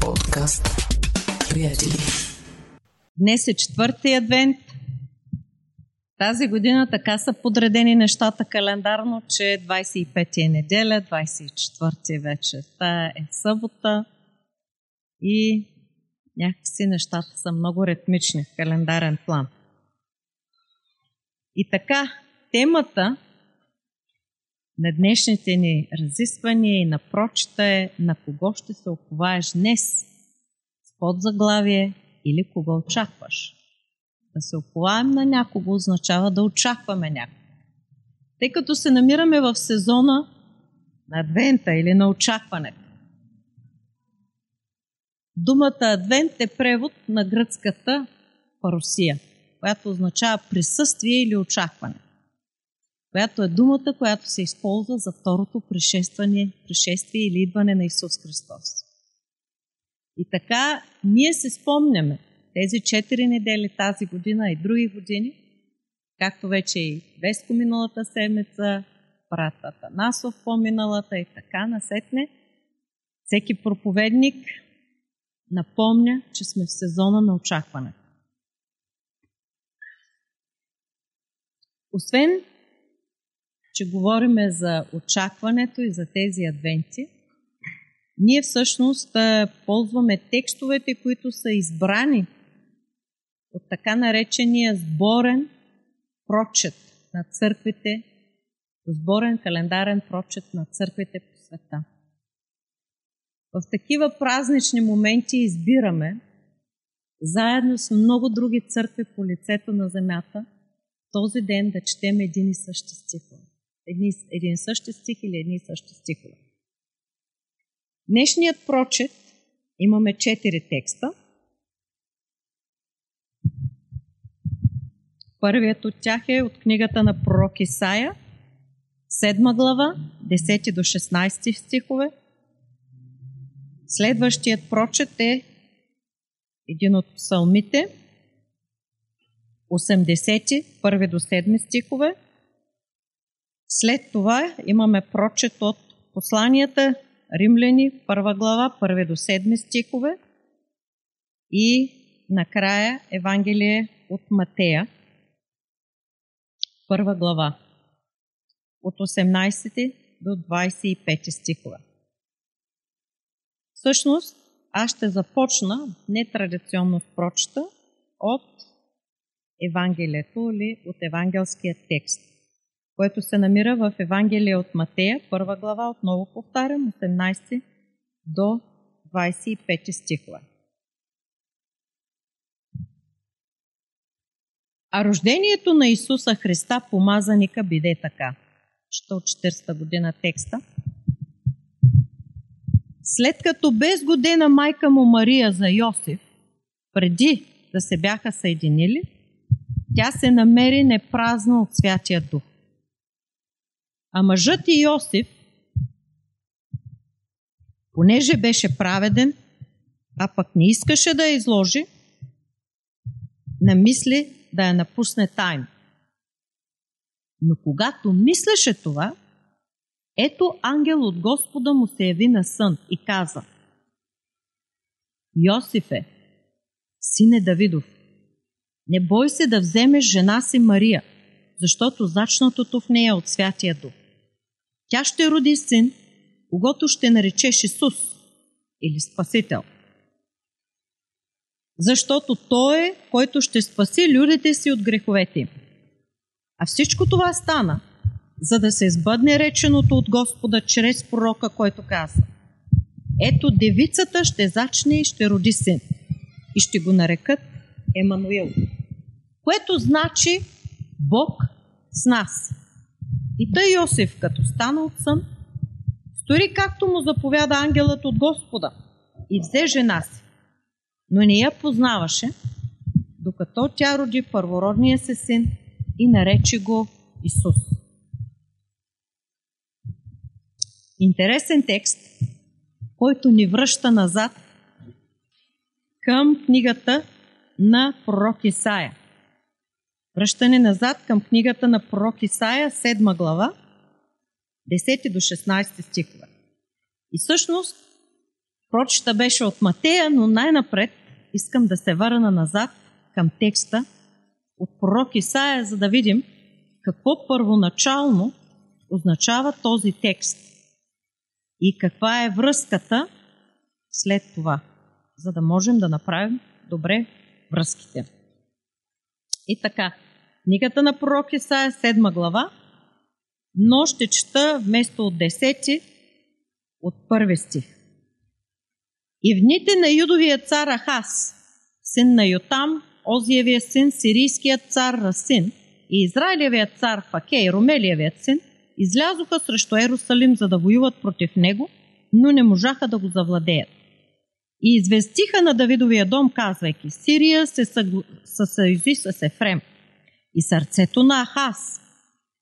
Подкаст. Приятели. Днес е четвърти адвент. Тази година така са подредени нещата календарно, че 25 е неделя, 24 вече та е събота и някакси нещата са много ритмични в календарен план. И така, темата на днешните ни разисквания и на прочета е на кого ще се оповаеш днес с подзаглавие или кого очакваш. Да се оповаем на някого означава да очакваме някого. Тъй като се намираме в сезона на адвента или на очакването. Думата адвент е превод на гръцката парусия, която означава присъствие или очакване която е думата, която се използва за второто пришествие, пришествие или идване на Исус Христос. И така, ние се спомняме тези четири недели тази година и други години, както вече и Веско миналата седмица, братата Насов по-миналата и така насетне, всеки проповедник напомня, че сме в сезона на очакване. Освен че говориме за очакването и за тези адвенти, ние всъщност ползваме текстовете, които са избрани от така наречения сборен прочет на църквите, сборен календарен прочет на църквите по света. В такива празнични моменти избираме, заедно с много други църкви по лицето на земята, този ден да четем един и същи стихове едни, един същи стих или едни същи стихове. Днешният прочет имаме четири текста. Първият от тях е от книгата на пророк Исаия, 7 глава, 10 до 16 стихове. Следващият прочет е един от псалмите, 80, 1 до 7 стихове. След това имаме прочет от посланията Римляни, първа глава, първи до седми стихове и накрая Евангелие от Матея, първа глава, от 18 до 25 стихове. Всъщност, аз ще започна нетрадиционно в прочета от Евангелието или от евангелския текст – което се намира в Евангелие от Матея, първа глава, отново повтарям, 18 до 25 стихове. А рождението на Исуса Христа помазаника биде така. Що от 40-та година текста. След като без година майка му Мария за Йосиф, преди да се бяха съединили, тя се намери непразна от Святия Дух. А мъжът Йосиф, понеже беше праведен, а пък не искаше да я изложи, намисли да я напусне тайно. Но когато мислеше това, ето ангел от Господа му се яви на сън и каза Йосифе, сине Давидов, не бой се да вземеш жена си Мария, защото зачнатото в нея от Святия Дух. Тя ще роди син, когато ще наречеш Исус или Спасител. Защото Той е, който ще спаси людите си от греховете им. А всичко това стана, за да се избъдне реченото от Господа чрез пророка, който каза Ето девицата ще зачне и ще роди син и ще го нарекат Емануил, което значи Бог с нас. И тъй Йосиф, като стана от сън, стори както му заповяда ангелът от Господа и взе жена си, но не я познаваше, докато тя роди първородния си син и нарече го Исус. Интересен текст, който ни връща назад към книгата на пророк Исаия – Връщане назад към книгата на пророк Исаия, 7 глава, 10 до 16 стихове. И всъщност, Прочета беше от Матея, но най-напред искам да се върна назад към текста от пророк Исаия, за да видим какво първоначално означава този текст и каква е връзката след това, за да можем да направим добре връзките. И така, книгата на пророк Исаия, 7 глава, но ще чета вместо от 10 от първи стих. И в дните на юдовия цар Ахас, син на Йотам, Озиевия син, сирийският цар Расин и Израилевият цар Факей, Ромелиевият син, излязоха срещу Ерусалим, за да воюват против него, но не можаха да го завладеят. И известиха на Давидовия дом, казвайки, Сирия се съюзи с Ефрем. И сърцето на Ахас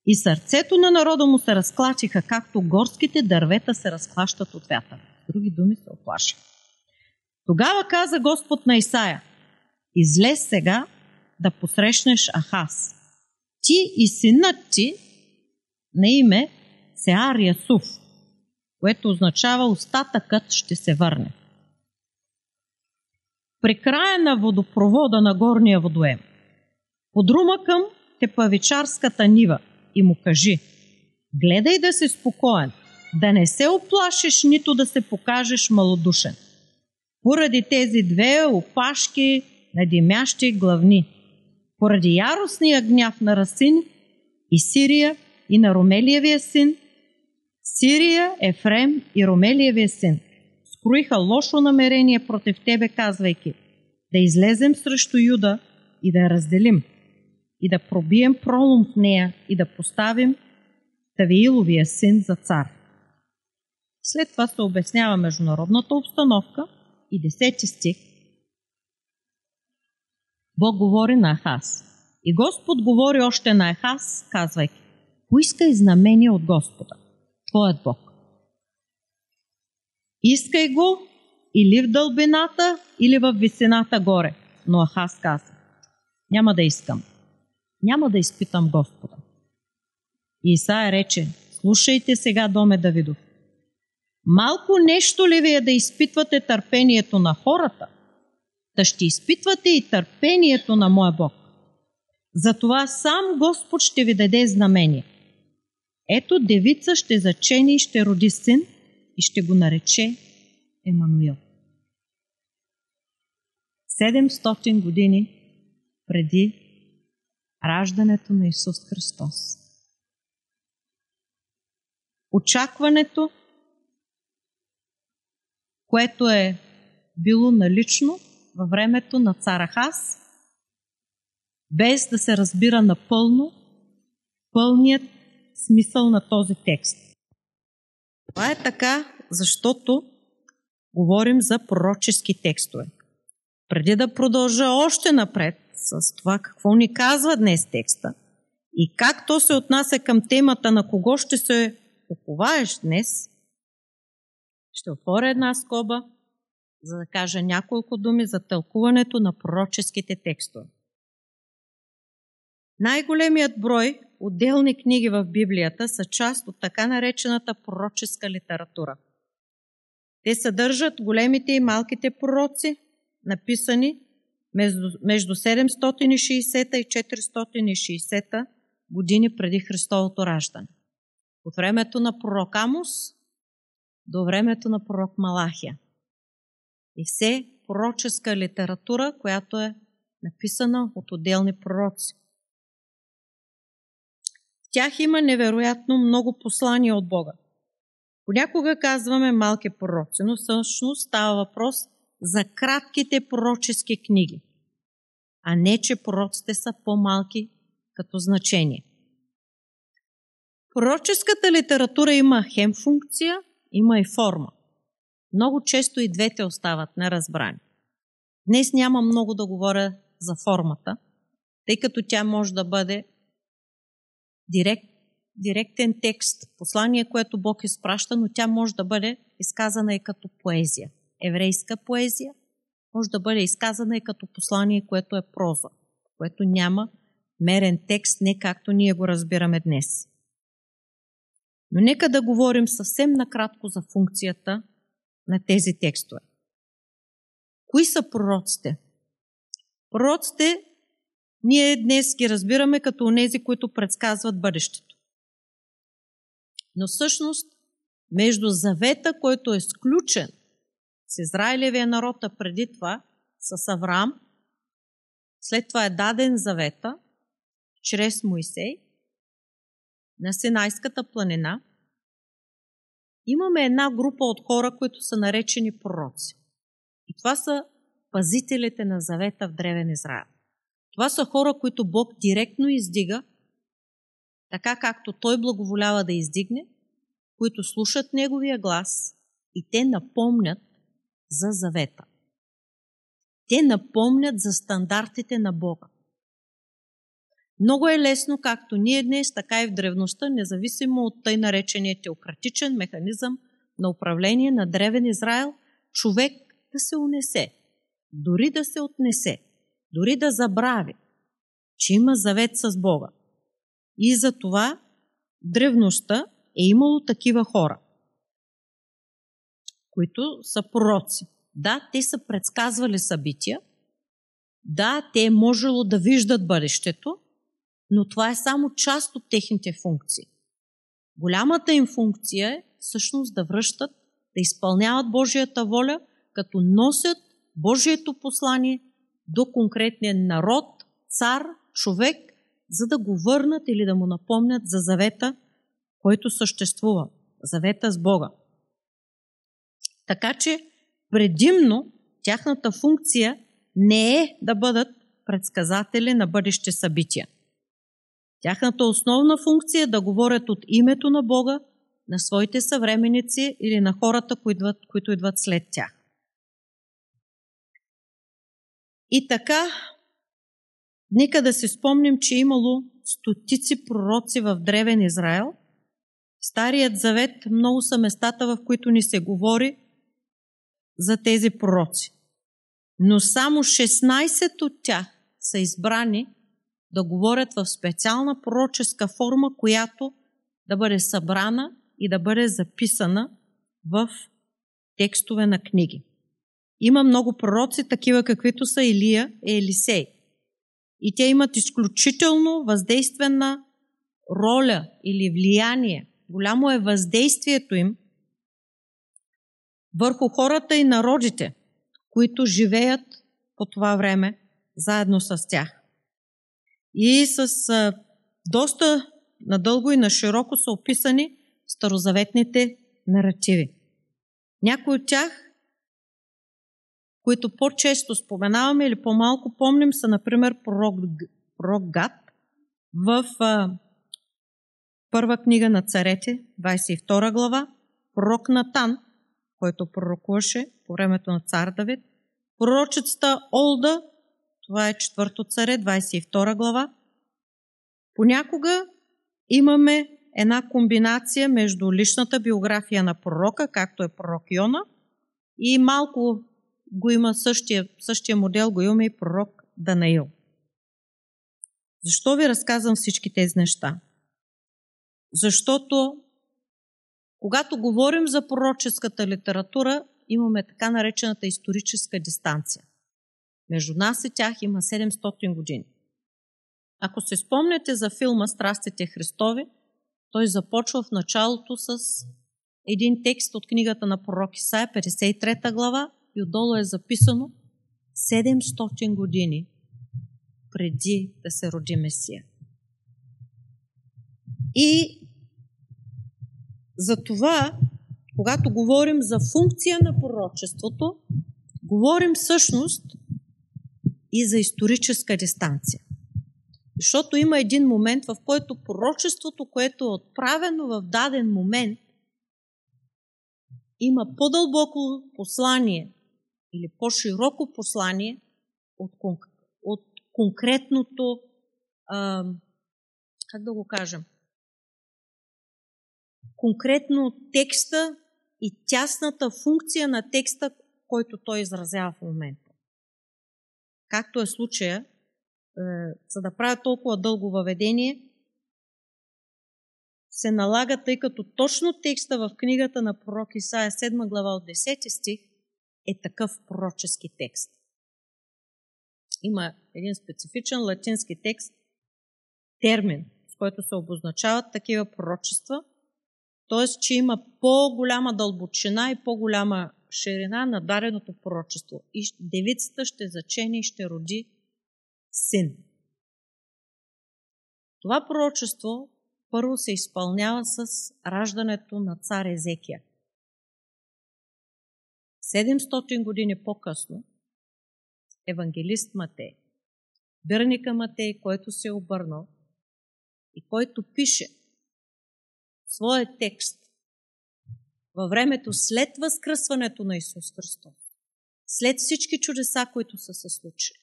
и сърцето на народа му се разклачиха, както горските дървета се разклащат от вятър. Други думи се оплаши. Тогава каза Господ на Исаия, излез сега да посрещнеш Ахас. Ти и синът ти на име Сеар Ясуф, което означава остатъкът ще се върне. При края на водопровода на горния водоем, подрума към тепавичарската нива и му кажи, гледай да си спокоен, да не се оплашиш, нито да се покажеш малодушен. Поради тези две опашки на димящи главни, поради яростния гняв на Расин и Сирия и на Ромелиевия син, Сирия, Ефрем и Ромелиевия син. Скроиха лошо намерение против тебе, казвайки да излезем срещу Юда и да разделим, и да пробием пролом в нея и да поставим Тавииловия син за цар. След това се обяснява международната обстановка и 10 стих. Бог говори на Ахас. И Господ говори още на Ахас, казвайки, поискай знамение от Господа, твоят Бог. Искай го или в дълбината, или в висината горе. Но Ахас каза, няма да искам. Няма да изпитам Господа. И Исаия рече, слушайте сега, доме Давидов. Малко нещо ли ви е да изпитвате търпението на хората, да ще изпитвате и търпението на моя Бог. Затова сам Господ ще ви даде знамение. Ето девица ще зачени и ще роди син и ще го нарече Емануил. 700 години преди раждането на Исус Христос. Очакването, което е било налично във времето на цара Хас, без да се разбира напълно пълният смисъл на този текст. Това е така, защото говорим за пророчески текстове. Преди да продължа още напред с това какво ни казва днес текста и как то се отнася към темата на кого ще се уповаеш днес, ще отворя една скоба, за да кажа няколко думи за тълкуването на пророческите текстове. Най-големият брой отделни книги в Библията са част от така наречената пророческа литература. Те съдържат големите и малките пророци, написани между 760 и 460 години преди Христовото раждане. От времето на пророк Амус до времето на пророк Малахия. И все пророческа литература, която е написана от отделни пророци тях има невероятно много послания от Бога. Понякога казваме малки пророци, но всъщност става въпрос за кратките пророчески книги, а не, че пророците са по-малки като значение. Пророческата литература има хем функция, има и форма. Много често и двете остават неразбрани. Днес няма много да говоря за формата, тъй като тя може да бъде директ, директен текст, послание, което Бог изпраща, но тя може да бъде изказана и като поезия. Еврейска поезия може да бъде изказана и като послание, което е проза, което няма мерен текст, не както ние го разбираме днес. Но нека да говорим съвсем накратко за функцията на тези текстове. Кои са пророците? Пророците ние днес ги разбираме като онези, които предсказват бъдещето. Но всъщност, между завета, който е сключен с Израилевия народ, а преди това с Авраам, след това е даден завета чрез Моисей на Синайската планина, имаме една група от хора, които са наречени пророци. И това са пазителите на завета в Древен Израел. Това са хора, които Бог директно издига, така както Той благоволява да издигне, които слушат Неговия глас и те напомнят за завета. Те напомнят за стандартите на Бога. Много е лесно, както ние днес, така и в древността, независимо от тъй наречения теократичен механизъм на управление на древен Израел, човек да се унесе, дори да се отнесе, дори да забрави, че има завет с Бога. И за това древността е имало такива хора, които са пророци. Да, те са предсказвали събития, да, те е можело да виждат бъдещето, но това е само част от техните функции. Голямата им функция е всъщност да връщат, да изпълняват Божията воля, като носят Божието послание до конкретния народ, цар, човек, за да го върнат или да му напомнят за завета, който съществува. Завета с Бога. Така че предимно тяхната функция не е да бъдат предсказатели на бъдещи събития. Тяхната основна функция е да говорят от името на Бога на своите съвременици или на хората, които идват, които идват след тях. И така, нека да си спомним, че е имало стотици пророци в Древен Израел. Старият завет много са местата, в които ни се говори за тези пророци. Но само 16 от тях са избрани да говорят в специална пророческа форма, която да бъде събрана и да бъде записана в текстове на книги. Има много пророци, такива каквито са Илия и Елисей. И те имат изключително въздействена роля или влияние. Голямо е въздействието им върху хората и народите, които живеят по това време заедно с тях. И с доста надълго и на широко са описани старозаветните наративи. Някои от тях които по-често споменаваме или по-малко помним, са, например, пророк, пророк Гад в а, първа книга на царете, 22 глава, пророк Натан, който пророкуваше по времето на цар Давид, пророчицата Олда, това е четвърто царе, 22 глава. Понякога имаме една комбинация между личната биография на пророка, както е пророк Йона, и малко го има същия, същия модел, го имаме и пророк Данаил. Защо ви разказвам всички тези неща? Защото когато говорим за пророческата литература, имаме така наречената историческа дистанция. Между нас и тях има 700 години. Ако се спомняте за филма Страстите Христови, той започва в началото с един текст от книгата на пророк Исаия, 53 глава, и отдолу е записано 700 години преди да се роди Месия. И за това, когато говорим за функция на пророчеството, говорим всъщност и за историческа дистанция. Защото има един момент, в който пророчеството, което е отправено в даден момент, има по-дълбоко послание или по-широко послание от, от конкретното, как да го кажем, конкретно текста и тясната функция на текста, който той изразява в момента. Както е случая, е, за да правя толкова дълго въведение, се налага, тъй като точно текста в книгата на пророк Исаия 7 глава от 10 стих е такъв пророчески текст. Има един специфичен латински текст, термин, с който се обозначават такива пророчества, т.е. че има по-голяма дълбочина и по-голяма ширина на дареното пророчество. И девицата ще зачени и ще роди син. Това пророчество първо се изпълнява с раждането на цар Езекия. 700 години по-късно евангелист Матей, бирника Матей, който се е обърнал и който пише своя текст във времето след възкръсването на Исус Христос, след всички чудеса, които са се случили.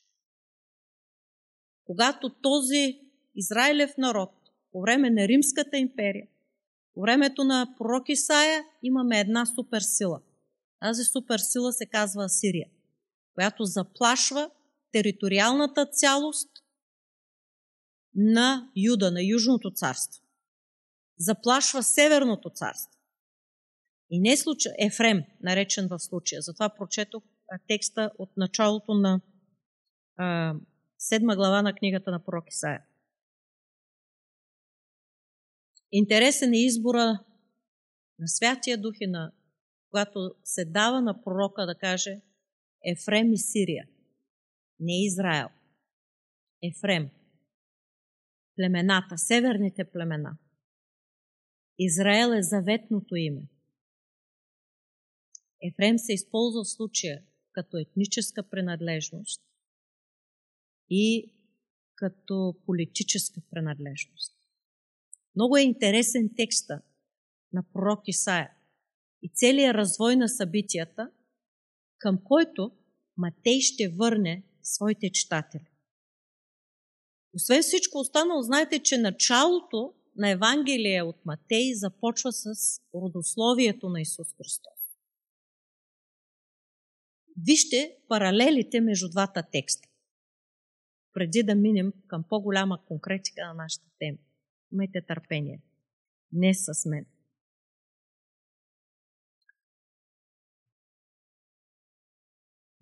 Когато този Израилев народ по време на Римската империя, по времето на пророк Исаия имаме една суперсила. Тази суперсила се казва Асирия, която заплашва териториалната цялост на Юда, на Южното царство. Заплашва Северното царство. И не случай, Ефрем, наречен в случая. Затова прочетох текста от началото на а, седма глава на книгата на пророк Исаия. Интересен е избора на Святия Дух и на когато се дава на пророка да каже Ефрем и Сирия, не Израел. Ефрем. Племената, северните племена. Израел е заветното име. Ефрем се използва в случая като етническа принадлежност и като политическа принадлежност. Много е интересен текста на пророк Исаия и целият развой на събитията, към който Матей ще върне своите читатели. Освен всичко останало, знаете, че началото на Евангелие от Матей започва с родословието на Исус Христос. Вижте паралелите между двата текста, преди да минем към по-голяма конкретика на нашата тема. Имайте търпение. Не с мен.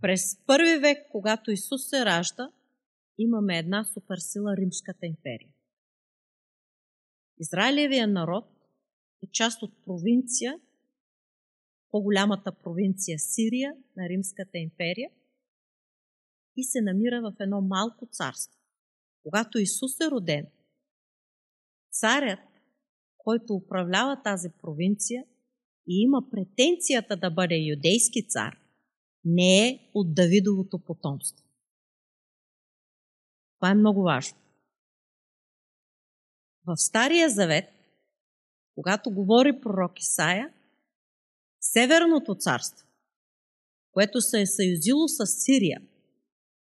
През първи век, когато Исус се ражда, имаме една суперсила Римската империя. Израилевия народ е част от провинция, по-голямата провинция Сирия на Римската империя и се намира в едно малко царство. Когато Исус е роден, царят, който управлява тази провинция и има претенцията да бъде юдейски цар, не е от Давидовото потомство. Това е много важно. В Стария Завет, когато говори пророк Исаия, Северното царство, което се е съюзило с Сирия,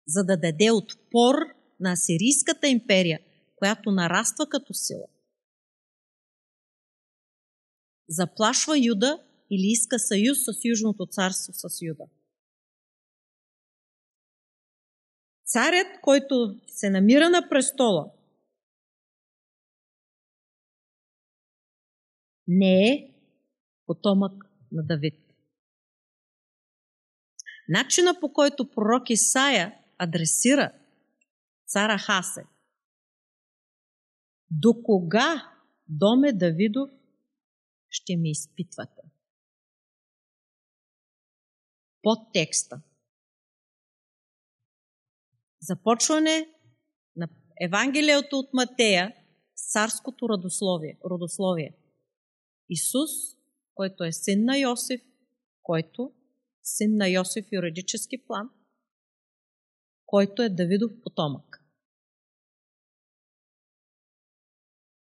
за да даде отпор на Сирийската империя, която нараства като сила, заплашва Юда или иска съюз с Южното царство с Юда. Царят, който се намира на престола, не е потомък на Давид. Начина по който пророк Исаия адресира цара Хасе. До кога, доме Давидов, ще ме изпитвате? Под текста. Започване на Евангелието от Матея царското родословие. родословие. Исус, който е син на Йосиф, който син на Йосиф юридически план, който е Давидов потомък.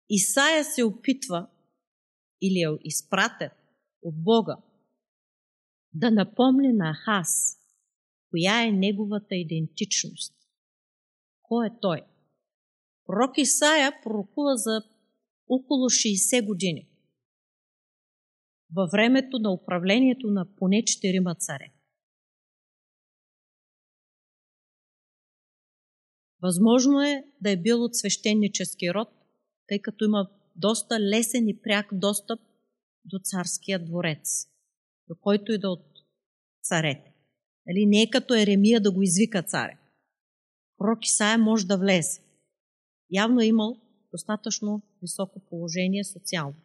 Исаия се опитва или е изпратен от Бога да напомни на Хас, коя е неговата идентичност. Кой е той? Пророк Исаия пророкува за около 60 години във времето на управлението на поне четирима царе. Възможно е да е бил от свещенически род, тъй като има доста лесен и пряк достъп до царския дворец, до който и да от царете. Нали? Не е като Еремия да го извика царя. Пророк Исаия може да влезе. Явно е имал достатъчно високо положение социално.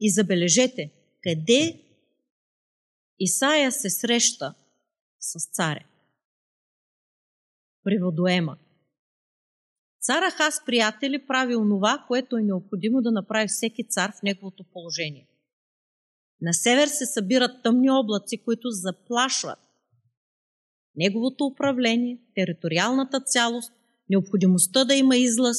И забележете, къде Исаия се среща с царя. При водоема. Цара Хас, приятели, прави онова, което е необходимо да направи всеки цар в неговото положение. На север се събират тъмни облаци, които заплашват неговото управление, териториалната цялост, необходимостта да има излъз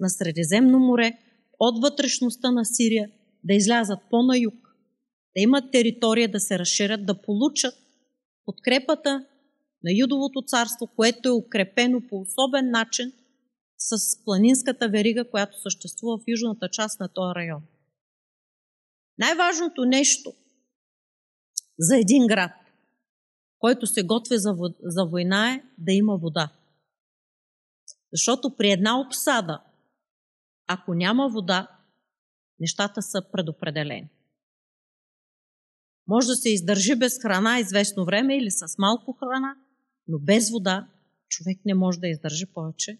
на Средиземно море от вътрешността на Сирия, да излязат по-на юг, да имат територия да се разширят, да получат подкрепата на Юдовото царство, което е укрепено по особен начин с планинската верига, която съществува в южната част на този район. Най-важното нещо за един град, който се готви за, за война е да има вода. Защото при една обсада, ако няма вода, нещата са предопределени. Може да се издържи без храна известно време или с малко храна, но без вода човек не може да издържи повече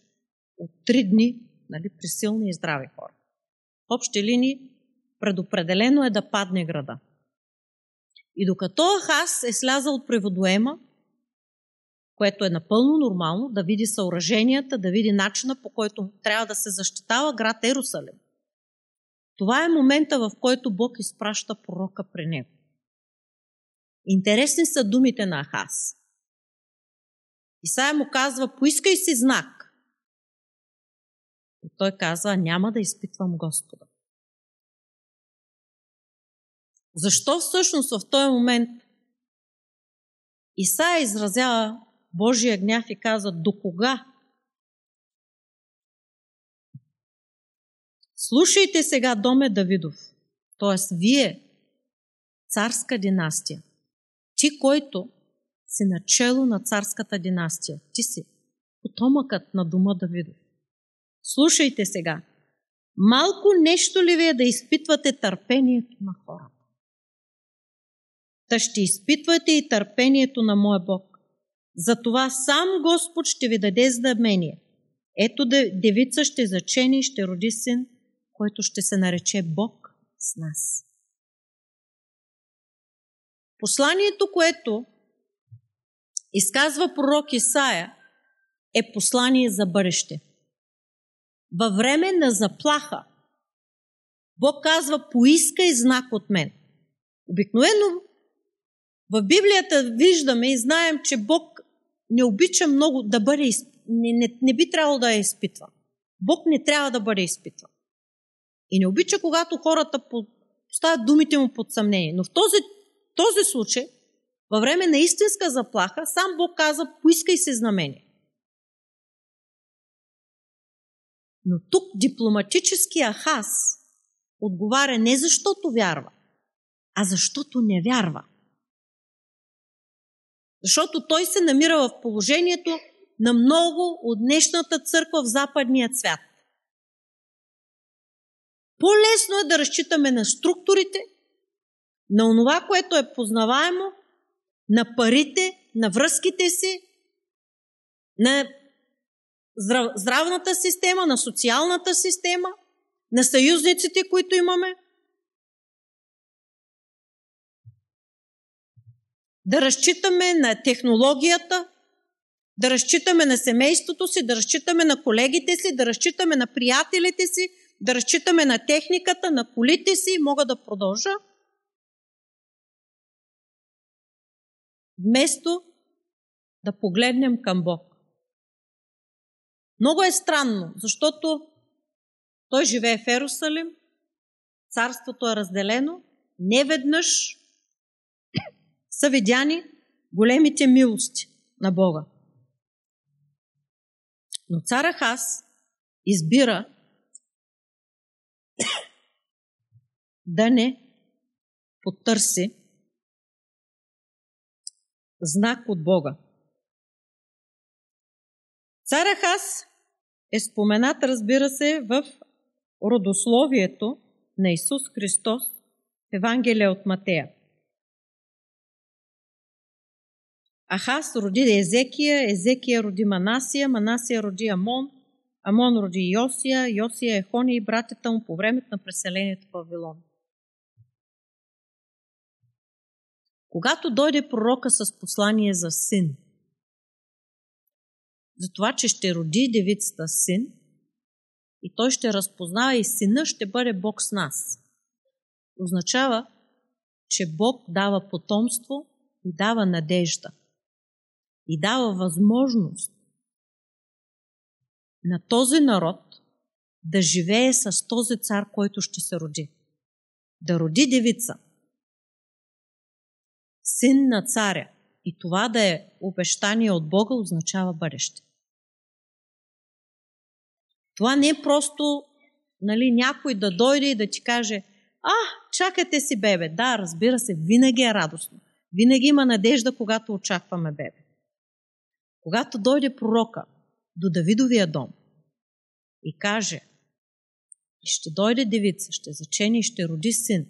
от три дни нали, при силни и здрави хора. В общи линии предопределено е да падне града. И докато Ахас е слязал при водоема, което е напълно нормално, да види съоръженията, да види начина по който трябва да се защитава град Ерусалим. Това е момента, в който Бог изпраща пророка при него. Интересни са думите на Ахас. Исаия му казва, поискай си знак. И той казва, няма да изпитвам Господа. Защо всъщност в този момент Исаия изразява Божия гняв и каза, до кога? Слушайте сега, доме Давидов, т.е. вие, царска династия, ти, който си начало на царската династия, ти си потомъкът на дома Давидов. Слушайте сега, малко нещо ли ви е да изпитвате търпението на хората? Та ще изпитвате и търпението на моя Бог. Затова сам Господ ще ви даде знамение. Ето девица ще зачени и ще роди син, който ще се нарече Бог с нас. Посланието, което изказва пророк Исаия, е послание за бъдеще. Във време на заплаха Бог казва, поискай знак от мен. Обикновено в Библията виждаме и знаем, че Бог не обича много да бъде, не, не, не би трябвало да я изпитва. Бог не трябва да бъде изпитван. И не обича, когато хората поставят думите му под съмнение. Но в този, този случай, във време на истинска заплаха, сам Бог каза, поискай се знамение. Но тук дипломатическия хас отговаря не защото вярва, а защото не вярва. Защото той се намира в положението на много от днешната църква в западния свят. По-лесно е да разчитаме на структурите, на онова, което е познаваемо, на парите, на връзките си, на здравната система, на социалната система, на съюзниците, които имаме. да разчитаме на технологията, да разчитаме на семейството си, да разчитаме на колегите си, да разчитаме на приятелите си, да разчитаме на техниката, на колите си, мога да продължа. Вместо да погледнем към Бог. Много е странно, защото той живее в Ерусалим, царството е разделено, не веднъж са видяни големите милости на Бога. Но цара Хас избира да не потърси знак от Бога. Цара Хас е споменат, разбира се, в родословието на Исус Христос в Евангелие от Матея. Ахас роди Езекия, Езекия роди Манасия, Манасия роди Амон, Амон роди Йосия, Йосия Ехония и братята му по времето на преселението в Вавилон. Когато дойде пророка с послание за син, за това, че ще роди девицата син, и той ще разпознава и сина ще бъде Бог с нас. Означава, че Бог дава потомство и дава надежда. И дава възможност на този народ да живее с този цар, който ще се роди. Да роди девица. Син на царя. И това да е обещание от Бога означава бъдеще. Това не е просто нали, някой да дойде и да ти каже, а, чакате си бебе. Да, разбира се, винаги е радостно. Винаги има надежда, когато очакваме бебе. Когато дойде пророка до Давидовия дом и каже, ще дойде девица, ще зачени и ще роди син,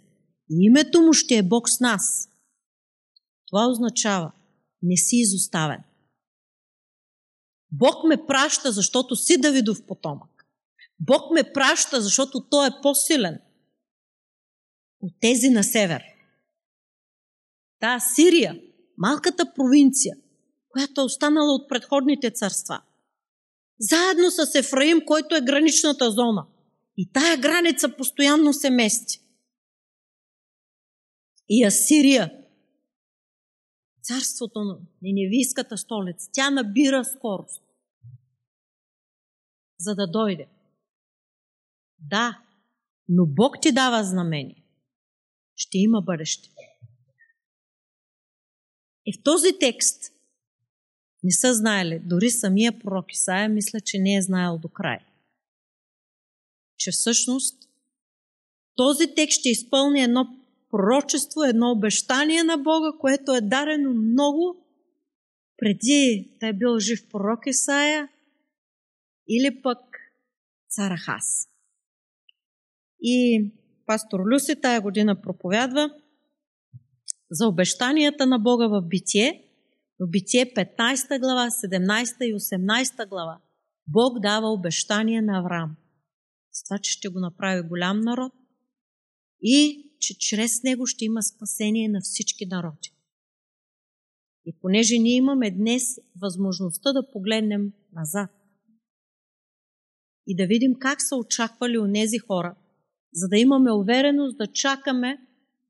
и името му ще е Бог с нас. Това означава, не си изоставен. Бог ме праща, защото си Давидов потомък. Бог ме праща, защото Той е по-силен от тези на север. Та Сирия, малката провинция, която е останала от предходните царства, заедно с Ефраим, който е граничната зона. И тая граница постоянно се мести. И Асирия, царството на Ниневийската столица, тя набира скорост, за да дойде. Да, но Бог ти дава знамение. Ще има бъдеще. И в този текст не са знаели, дори самия пророк Исаия мисля, че не е знаел до край. Че всъщност този текст ще изпълни едно пророчество, едно обещание на Бога, което е дарено много преди да е бил жив пророк Исаия или пък цар Ахас. И пастор Люси тая година проповядва за обещанията на Бога в Битие, в Битие 15 глава, 17 и 18 глава. Бог дава обещания на Авраам. С това, че ще го направи голям народ и че чрез него ще има спасение на всички народи. И понеже ние имаме днес възможността да погледнем назад и да видим как са очаквали у нези хора, за да имаме увереност да чакаме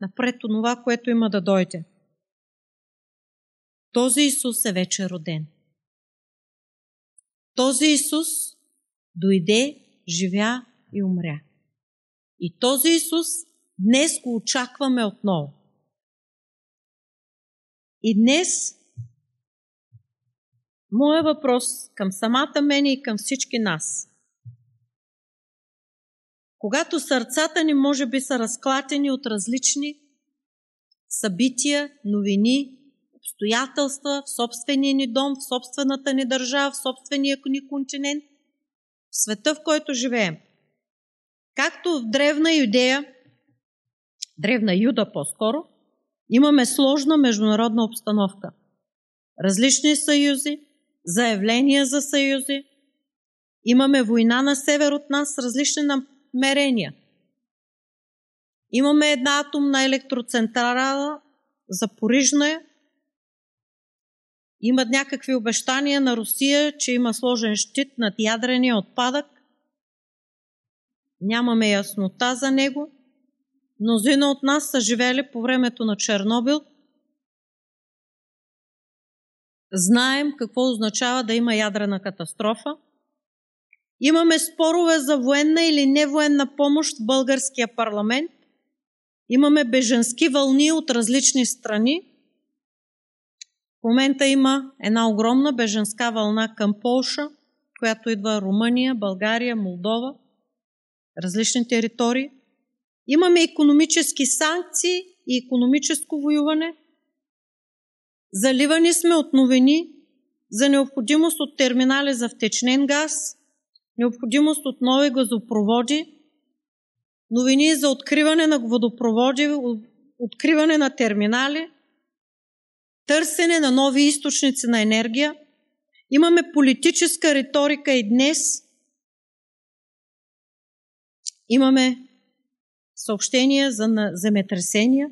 напред това, което има да дойде. Този Исус е вече роден. Този Исус дойде, живя и умря. И този Исус днес го очакваме отново. И днес моят въпрос към самата мене и към всички нас – когато сърцата ни може би са разклатени от различни събития, новини, обстоятелства в собствения ни дом, в собствената ни държава, в собствения ни континент, в света, в който живеем. Както в древна Юдея, древна Юда по-скоро, имаме сложна международна обстановка. Различни съюзи, заявления за съюзи, имаме война на север от нас, различни мерения. Имаме една атомна електроцентрала, запорижна е. Имат някакви обещания на Русия, че има сложен щит над ядрения отпадък. Нямаме яснота за него. Мнозина от нас са живели по времето на Чернобил. Знаем какво означава да има ядрена катастрофа. Имаме спорове за военна или невоенна помощ в българския парламент. Имаме беженски вълни от различни страни. В момента има една огромна беженска вълна към Полша, която идва Румъния, България, Молдова, различни територии. Имаме економически санкции и економическо воюване. Заливани сме от новини за необходимост от терминали за втечнен газ – необходимост от нови газопроводи, новини за откриване на водопроводи, откриване на терминали, търсене на нови източници на енергия. Имаме политическа риторика и днес. Имаме съобщения за земетресения.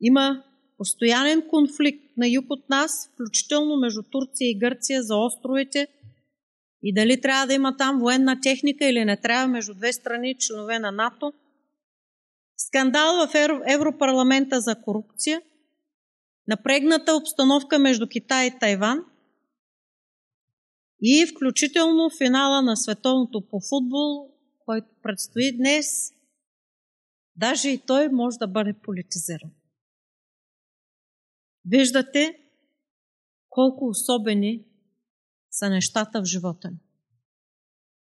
Има постоянен конфликт на юг от нас, включително между Турция и Гърция за островите – и дали трябва да има там военна техника или не трябва между две страни, членове на НАТО. Скандал в Европарламента за корупция. Напрегната обстановка между Китай и Тайван. И включително финала на световното по футбол, който предстои днес. Даже и той може да бъде политизиран. Виждате колко особени са нещата в живота ни.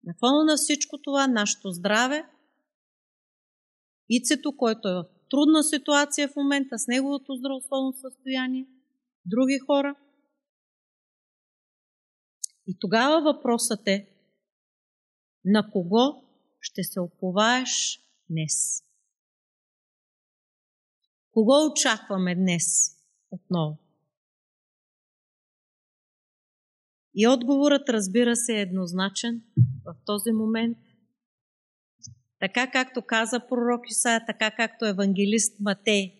На фона на всичко това, нашето здраве, Ицето, който е в трудна ситуация в момента с неговото здравословно състояние, други хора. И тогава въпросът е на кого ще се оповаеш днес? Кого очакваме днес отново? И отговорът, разбира се, е еднозначен в този момент. Така както каза пророк Исаия, така както евангелист Матей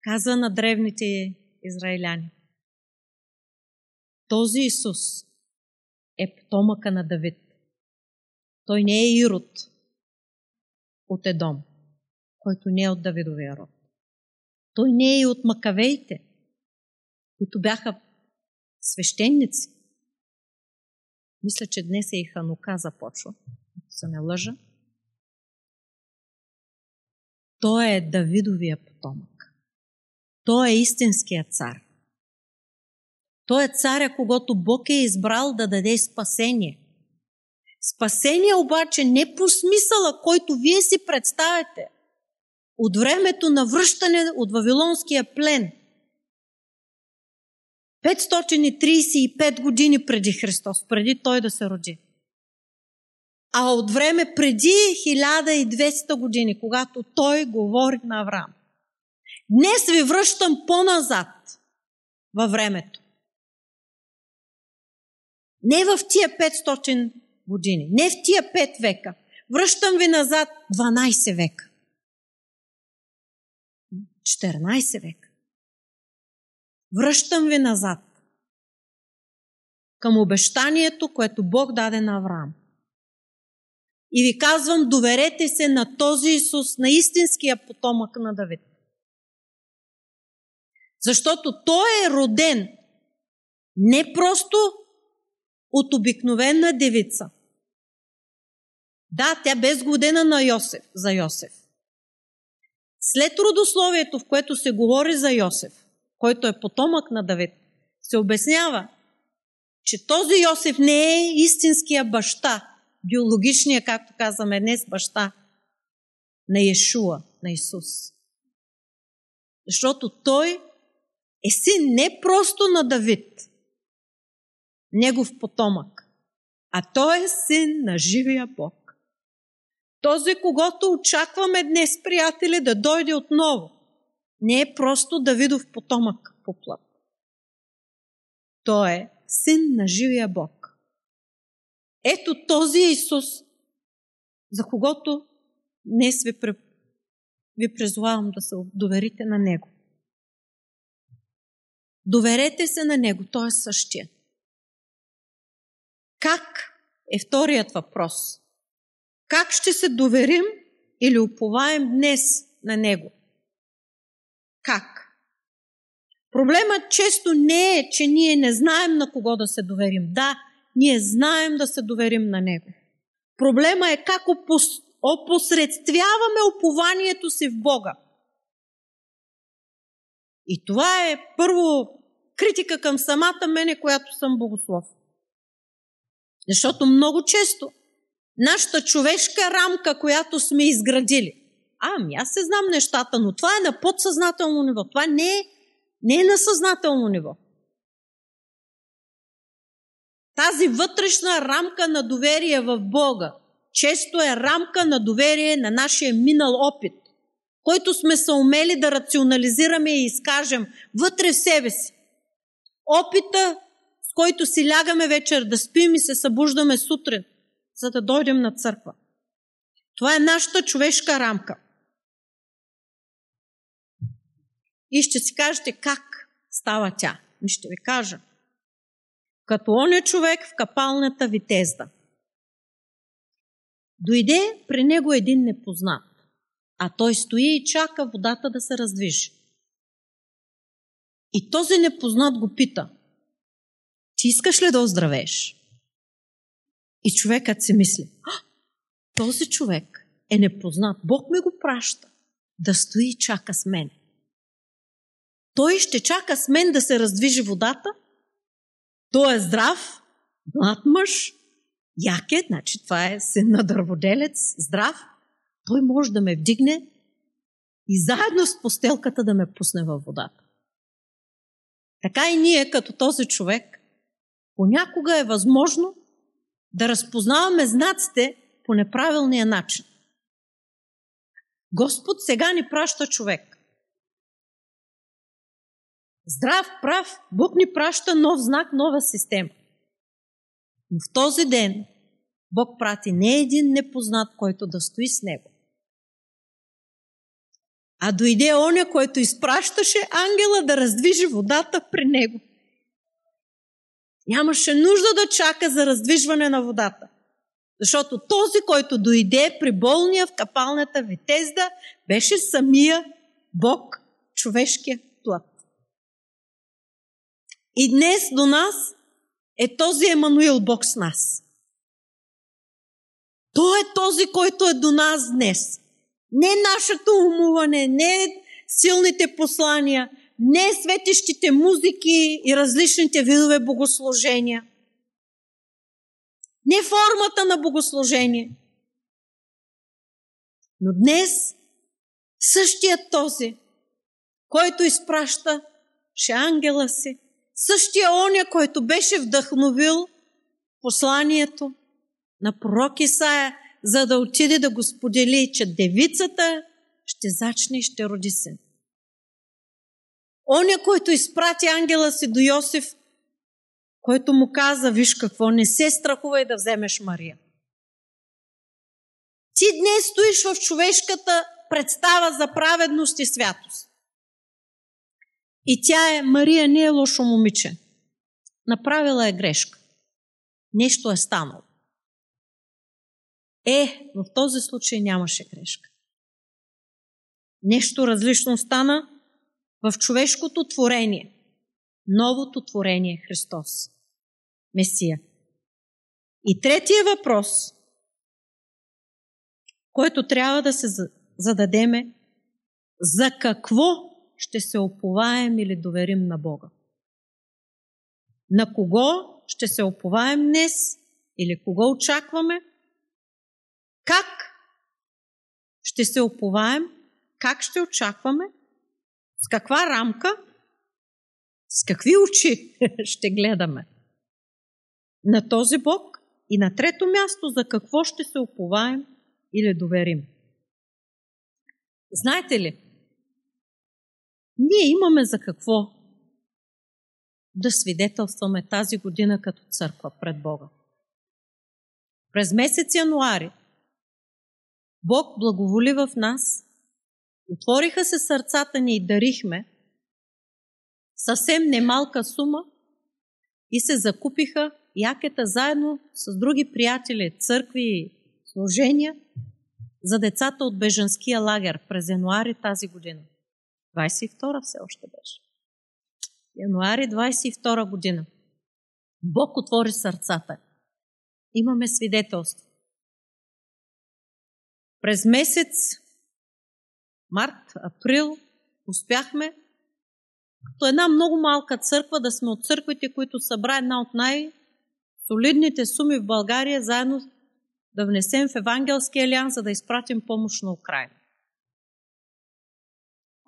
каза на древните израиляни. Този Исус е потомъка на Давид. Той не е Ирод от Едом, който не е от Давидовия род. Той не е и от Макавеите, които бяха свещеници. Мисля, че днес е и Ханука започва, ако се не лъжа. Той е Давидовия потомък. Той е истинският цар. Той е царя, когато Бог е избрал да даде спасение. Спасение обаче не по смисъла, който вие си представяте. От времето на връщане от Вавилонския плен – 535 години преди Христос, преди Той да се роди. А от време преди 1200 години, когато Той говори на Авраам. Днес ви връщам по-назад във времето. Не в тия 500 години, не в тия 5 века. Връщам ви назад 12 века. 14 века. Връщам ви назад към обещанието, което Бог даде на Авраам. И ви казвам, доверете се на този Исус, на истинския потомък на Давид. Защото Той е роден не просто от обикновена девица. Да, тя без годена на Йосеф, за Йосеф. След родословието, в което се говори за Йосеф, който е потомък на Давид, се обяснява, че този Йосиф не е истинския баща, биологичния, както казваме днес, баща на Иешуа, на Исус. Защото той е син не просто на Давид, негов потомък, а той е син на живия Бог. Този, когато очакваме днес, приятели, да дойде отново не е просто Давидов потомък по плът. Той е син на живия Бог. Ето този Исус, за когото днес ви, ви призовавам да се доверите на Него. Доверете се на Него, Той е същия. Как е вторият въпрос? Как ще се доверим или уповаем днес на Него? Как? Проблемът често не е, че ние не знаем на кого да се доверим. Да, ние знаем да се доверим на Него. Проблема е как опосредствяваме упованието си в Бога. И това е първо критика към самата мене, която съм богослов. Защото много често нашата човешка рамка, която сме изградили, ами аз се знам нещата, но това е на подсъзнателно ниво. Това не е, не е на съзнателно ниво. Тази вътрешна рамка на доверие в Бога често е рамка на доверие на нашия минал опит, който сме се умели да рационализираме и изкажем вътре в себе си. Опита, с който си лягаме вечер да спим и се събуждаме сутрин, за да дойдем на църква. Това е нашата човешка рамка. И ще си кажете как става тя. И ще ви кажа. Като он е човек в капалната витезда. Дойде при него един непознат, а той стои и чака водата да се раздвижи. И този непознат го пита, ти искаш ли да оздравееш? И човекът си мисли, този човек е непознат. Бог ми го праща да стои и чака с мен. Той ще чака с мен да се раздвижи водата. Той е здрав, млад мъж, як е, значи това е син на дърводелец, здрав. Той може да ме вдигне и заедно с постелката да ме пусне във водата. Така и ние, като този човек, понякога е възможно да разпознаваме знаците по неправилния начин. Господ сега ни праща човек. Здрав, прав, Бог ни праща нов знак, нова система. Но в този ден Бог прати не един непознат, който да стои с него, а дойде оня, който изпращаше ангела да раздвижи водата при него. Нямаше нужда да чака за раздвижване на водата. Защото този, който дойде при болния в капалната Витезда, беше самия Бог, човешкия плът. И днес до нас е този Емануил Бог с нас. Той е този, който е до нас днес. Не нашето умуване, не силните послания, не светещите музики и различните видове богослужения. Не формата на богослужение. Но днес същият този, който изпраща ще ангела си, същия оня, който беше вдъхновил посланието на пророк Исаия, за да отиде да го сподели, че девицата ще зачне и ще роди син. Оня, който изпрати ангела си до Йосиф, който му каза, виж какво, не се страхувай да вземеш Мария. Ти днес стоиш в човешката представа за праведност и святост. И тя е, Мария не е лошо момиче. Направила е грешка. Нещо е станало. Е, в този случай нямаше грешка. Нещо различно стана в човешкото творение. Новото творение е Христос. Месия. И третия въпрос, който трябва да се зададеме, за какво ще се оповаем или доверим на Бога? На кого ще се оповаем днес или кого очакваме? Как ще се оповаем? Как ще очакваме? С каква рамка? С какви очи ще гледаме? На този Бог и на трето място за какво ще се оповаем или доверим. Знаете ли, ние имаме за какво да свидетелстваме тази година като църква пред Бога. През месец януари Бог благоволи в нас, отвориха се сърцата ни и дарихме съвсем немалка сума и се закупиха якета заедно с други приятели, църкви и служения за децата от беженския лагер през януари тази година. 22 все още беше. Януари 22 година. Бог отвори сърцата. Имаме свидетелство. През месец март, април успяхме като една много малка църква да сме от църквите, които събра една от най-солидните суми в България, заедно да внесем в Евангелския алианс, за да изпратим помощ на Украина.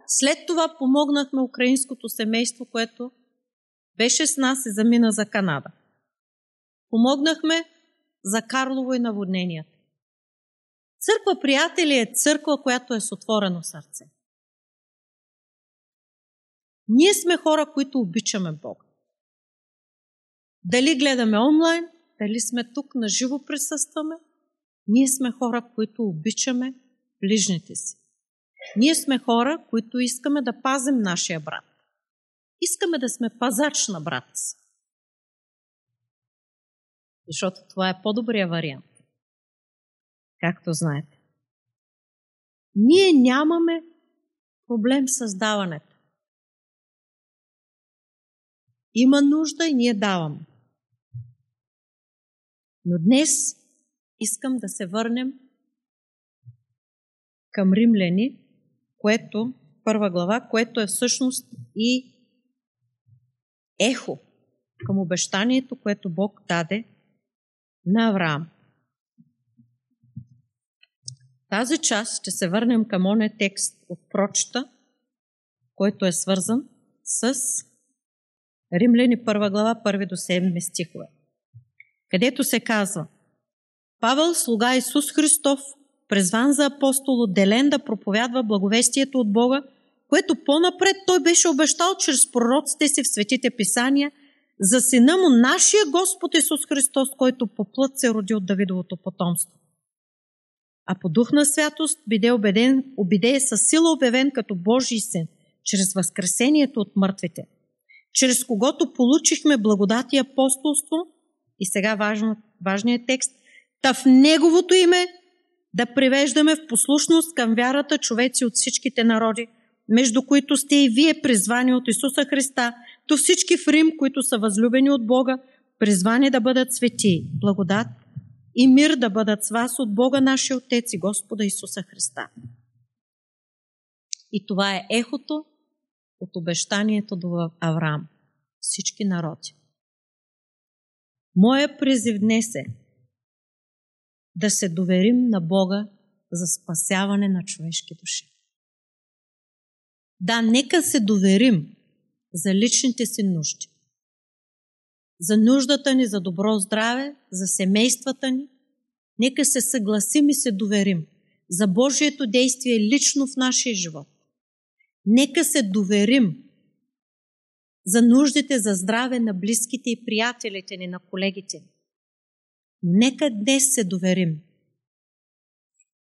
След това помогнахме украинското семейство, което беше с нас и замина за Канада. Помогнахме за Карлово и наводненията. Църква, приятели, е църква, която е с отворено сърце. Ние сме хора, които обичаме Бога. Дали гледаме онлайн, дали сме тук, на живо присъстваме, ние сме хора, които обичаме ближните си. Ние сме хора, които искаме да пазим нашия брат. Искаме да сме пазач на брат си. Защото това е по-добрия вариант. Както знаете. Ние нямаме проблем с даването. Има нужда и ние даваме. Но днес искам да се върнем към римляни, което, първа глава, което е всъщност и ехо към обещанието, което Бог даде на Авраам. Тази част ще се върнем към оне текст от прочета, който е свързан с Римляни първа глава, първи до 7 стихове, където се казва Павел, слуга Исус Христов, презван за апостол, отделен да проповядва благовестието от Бога, което по-напред той беше обещал чрез пророците си в светите писания за сина му, нашия Господ Исус Христос, който по плът се роди от Давидовото потомство. А по дух на святост биде убеден, убеде със сила обявен като Божий син, чрез възкресението от мъртвите, чрез когото получихме благодат и апостолство, и сега важно, важният текст, та в Неговото име да привеждаме в послушност към вярата човеци от всичките народи, между които сте и вие призвани от Исуса Христа, то всички в Рим, които са възлюбени от Бога, призвани да бъдат свети, благодат и мир да бъдат с вас от Бога нашия Отец и Господа Исуса Христа. И това е ехото от обещанието до Авраам. Всички народи. Моя призив днес е да се доверим на Бога за спасяване на човешки души. Да, нека се доверим за личните си нужди. За нуждата ни за добро здраве, за семействата ни. Нека се съгласим и се доверим за Божието действие лично в нашия живот. Нека се доверим за нуждите за здраве на близките и приятелите ни, на колегите ни. Нека днес се доверим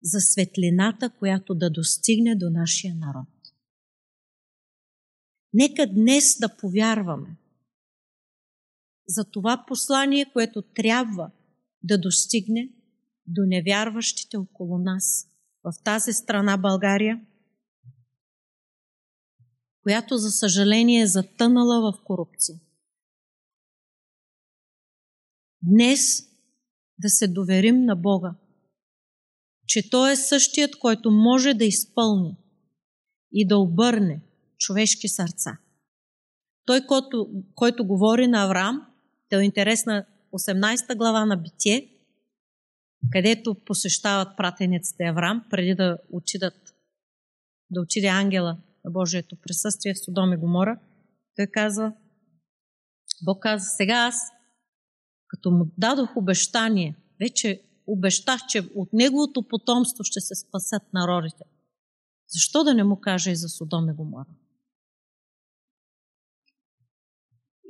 за светлината, която да достигне до нашия народ. Нека днес да повярваме за това послание, което трябва да достигне до невярващите около нас в тази страна България, която за съжаление е затънала в корупция. Днес да се доверим на Бога, че Той е същият, който може да изпълни и да обърне човешки сърца. Той, който, който говори на Авраам, те е интересна 18 глава на Битие, където посещават пратениците Авраам, преди да отидат, да отиде ангела на Божието присъствие в Содом и Гомора, той казва, Бог каза, сега аз, като му дадох обещание, вече обещах, че от неговото потомство ще се спасат народите. Защо да не му каже и за Содом и Гомора?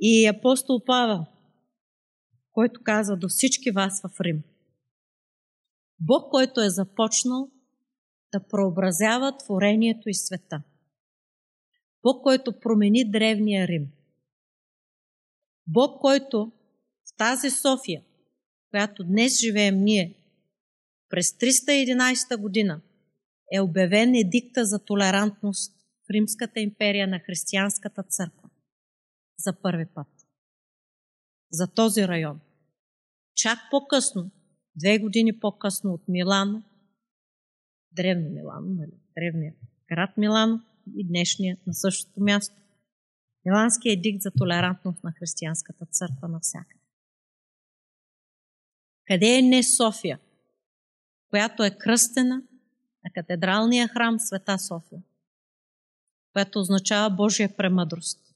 И апостол Павел, който казва до всички вас в Рим, Бог, който е започнал да прообразява творението и света. Бог, който промени древния Рим. Бог, който в тази София, която днес живеем ние, през 311 година е обявен едикта за толерантност в Римската империя на християнската църква за първи път. За този район. Чак по-късно, две години по-късно от Милано, древно Милано, нали? древният град Милано и днешния на същото място. Миланския едикт за толерантност на християнската църква навсякъде. Къде е не София, която е кръстена на катедралния храм Света София, която означава Божия премъдрост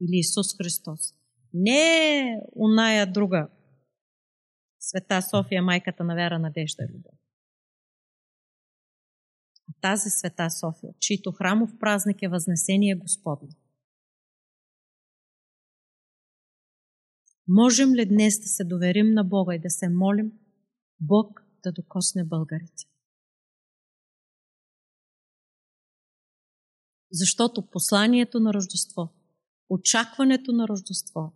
или Исус Христос. Не оная друга Света София, майката на вяра, надежда и любов. Тази Света София, чийто храмов празник е Възнесение Господне. Можем ли днес да се доверим на Бога и да се молим Бог да докосне българите? Защото посланието на Рождество, очакването на Рождество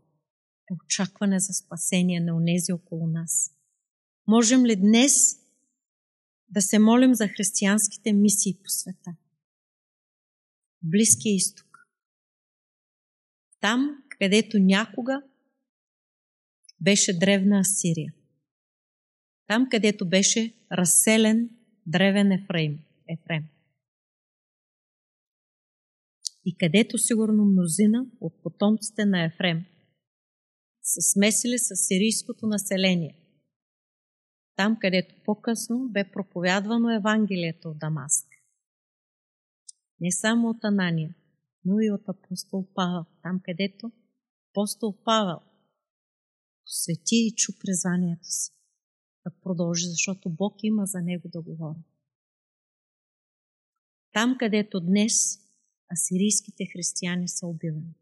очакване за спасение на онези около нас. Можем ли днес да се молим за християнските мисии по света? Близкия изток. Там, където някога беше древна Асирия. Там, където беше разселен древен Ефрем. Ефрем. И където сигурно мнозина от потомците на Ефрем се смесили с сирийското население. Там, където по-късно бе проповядвано Евангелието от Дамаск. Не само от Анания, но и от апостол Павел, там където апостол Павел посвети и чу призванието си да продължи, защото Бог има за него да говори. Там, където днес асирийските християни са убивани.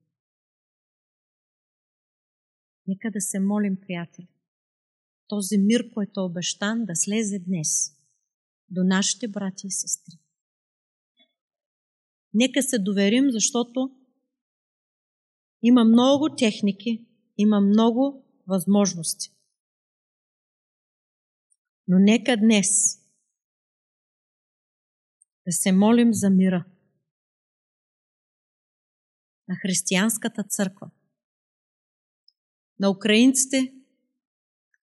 Нека да се молим, приятели. Този мир, който е обещан, да слезе днес до нашите брати и сестри. Нека се доверим, защото има много техники, има много възможности. Но нека днес да се молим за мира на християнската църква, на украинците,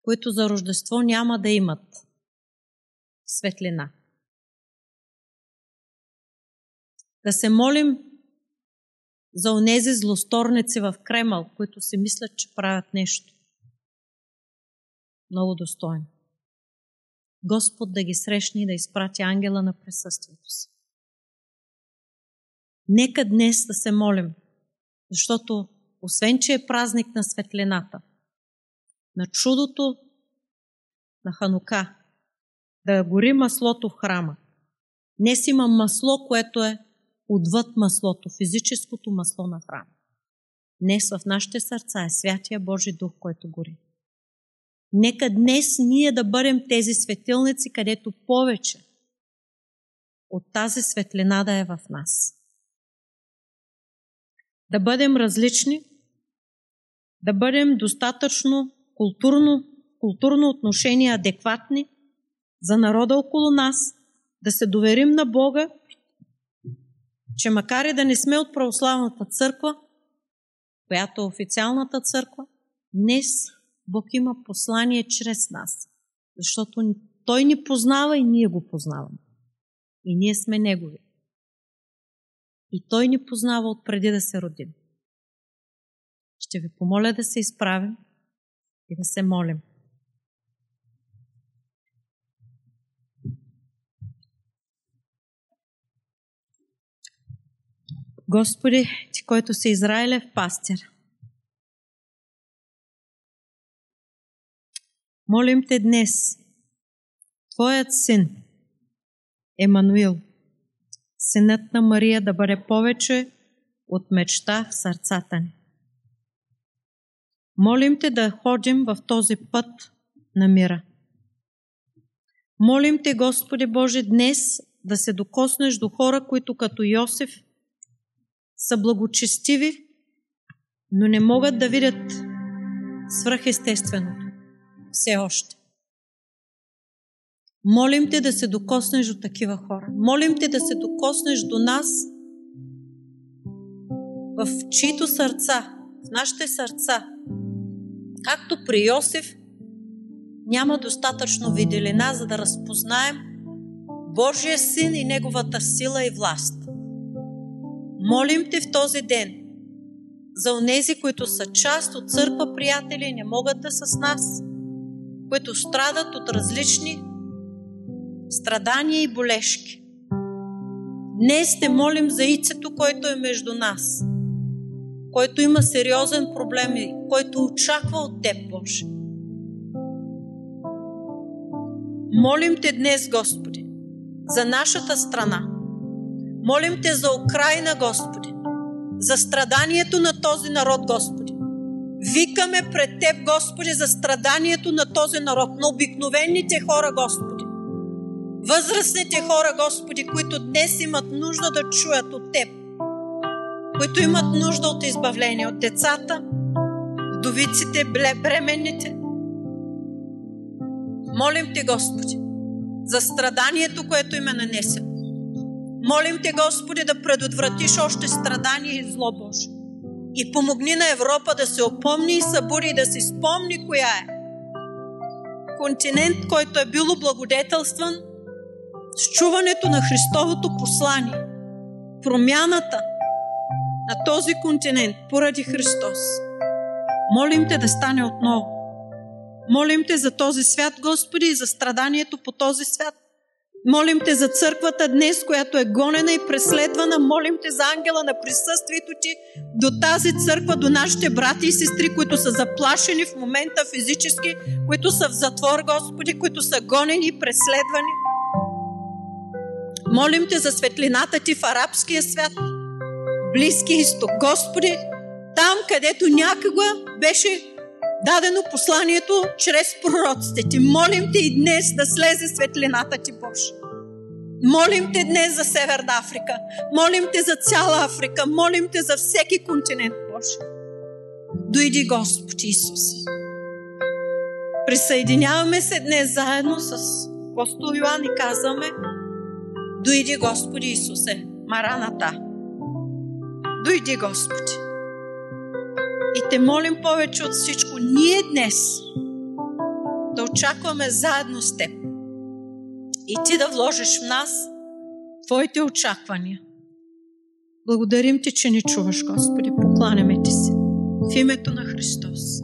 които за Рождество няма да имат светлина. Да се молим за онези злосторници в Кремъл, които си мислят, че правят нещо много достойно. Господ да ги срещне и да изпрати ангела на присъствието си. Нека днес да се молим, защото освен, че е празник на светлината, на чудото на Ханука, да гори маслото в храма. Днес има масло, което е отвъд маслото, физическото масло на храма. Днес в нашите сърца е Святия Божи Дух, който гори. Нека днес ние да бъдем тези светилници, където повече от тази светлина да е в нас. Да бъдем различни, да бъдем достатъчно културно, културно отношение адекватни за народа около нас, да се доверим на Бога, че макар и да не сме от православната църква, която е официалната църква, днес Бог има послание чрез нас, защото Той ни познава и ние го познаваме. И ние сме Негови. И Той ни познава от преди да се родим. Ще ви помоля да се изправим и да се молим. Господи, Ти, който си Израилев пастир, молим Те днес, Твоят син, Емануил, синът на Мария да бъде повече от мечта в сърцата ни. Молим те да ходим в този път на мира. Молим те, Господи Боже, днес да се докоснеш до хора, които като Йосиф са благочестиви, но не могат да видят свръхестественото. Все още. Молим те да се докоснеш до такива хора. Молим те да се докоснеш до нас, в чието сърца, в нашите сърца, Както при Йосиф, няма достатъчно виделина, за да разпознаем Божия син и неговата сила и власт. Молим те в този ден за онези, които са част от църква, приятели, не могат да са с нас, които страдат от различни страдания и болешки. Днес те молим за ицето, който е между нас, който има сериозен проблем и който очаква от Теб, Боже. Молим Те днес, Господи, за нашата страна. Молим Те за Украина, Господи, за страданието на този народ, Господи. Викаме пред Теб, Господи, за страданието на този народ, на обикновените хора, Господи. Възрастните хора, Господи, които днес имат нужда да чуят от Теб, които имат нужда от избавление от децата, вдовиците, бременните. Молим Те, Господи, за страданието, което им е нанесено. Молим Те, Господи, да предотвратиш още страдания и зло Боже. И помогни на Европа да се опомни и събуди и да си спомни коя е. Континент, който е бил облагодетелстван с чуването на Христовото послание. Промяната на този континент поради Христос. Молим Те да стане отново. Молим Те за този свят, Господи, и за страданието по този свят. Молим Те за църквата днес, която е гонена и преследвана. Молим Те за ангела на присъствието Ти до тази църква, до нашите брати и сестри, които са заплашени в момента физически, които са в затвор, Господи, които са гонени и преследвани. Молим Те за светлината Ти в арабския свят, Близкия изток. Господи, там, където някога беше дадено посланието чрез пророците ти. Молим те и днес да слезе светлината ти, Боже. Молим те днес за Северна Африка. Молим те за цяла Африка. Молим те за всеки континент, Боже. Дойди, Господи Исусе. Присъединяваме се днес заедно с апостол Йоан и казваме Дойди, Господи Исусе, Мараната. Дойди, Господи. И те молим повече от всичко, ние днес да очакваме заедно с Теб. И Ти да вложиш в нас Твоите очаквания. Благодарим Ти, че ни чуваш, Господи. Покланяме Ти се. В името на Христос.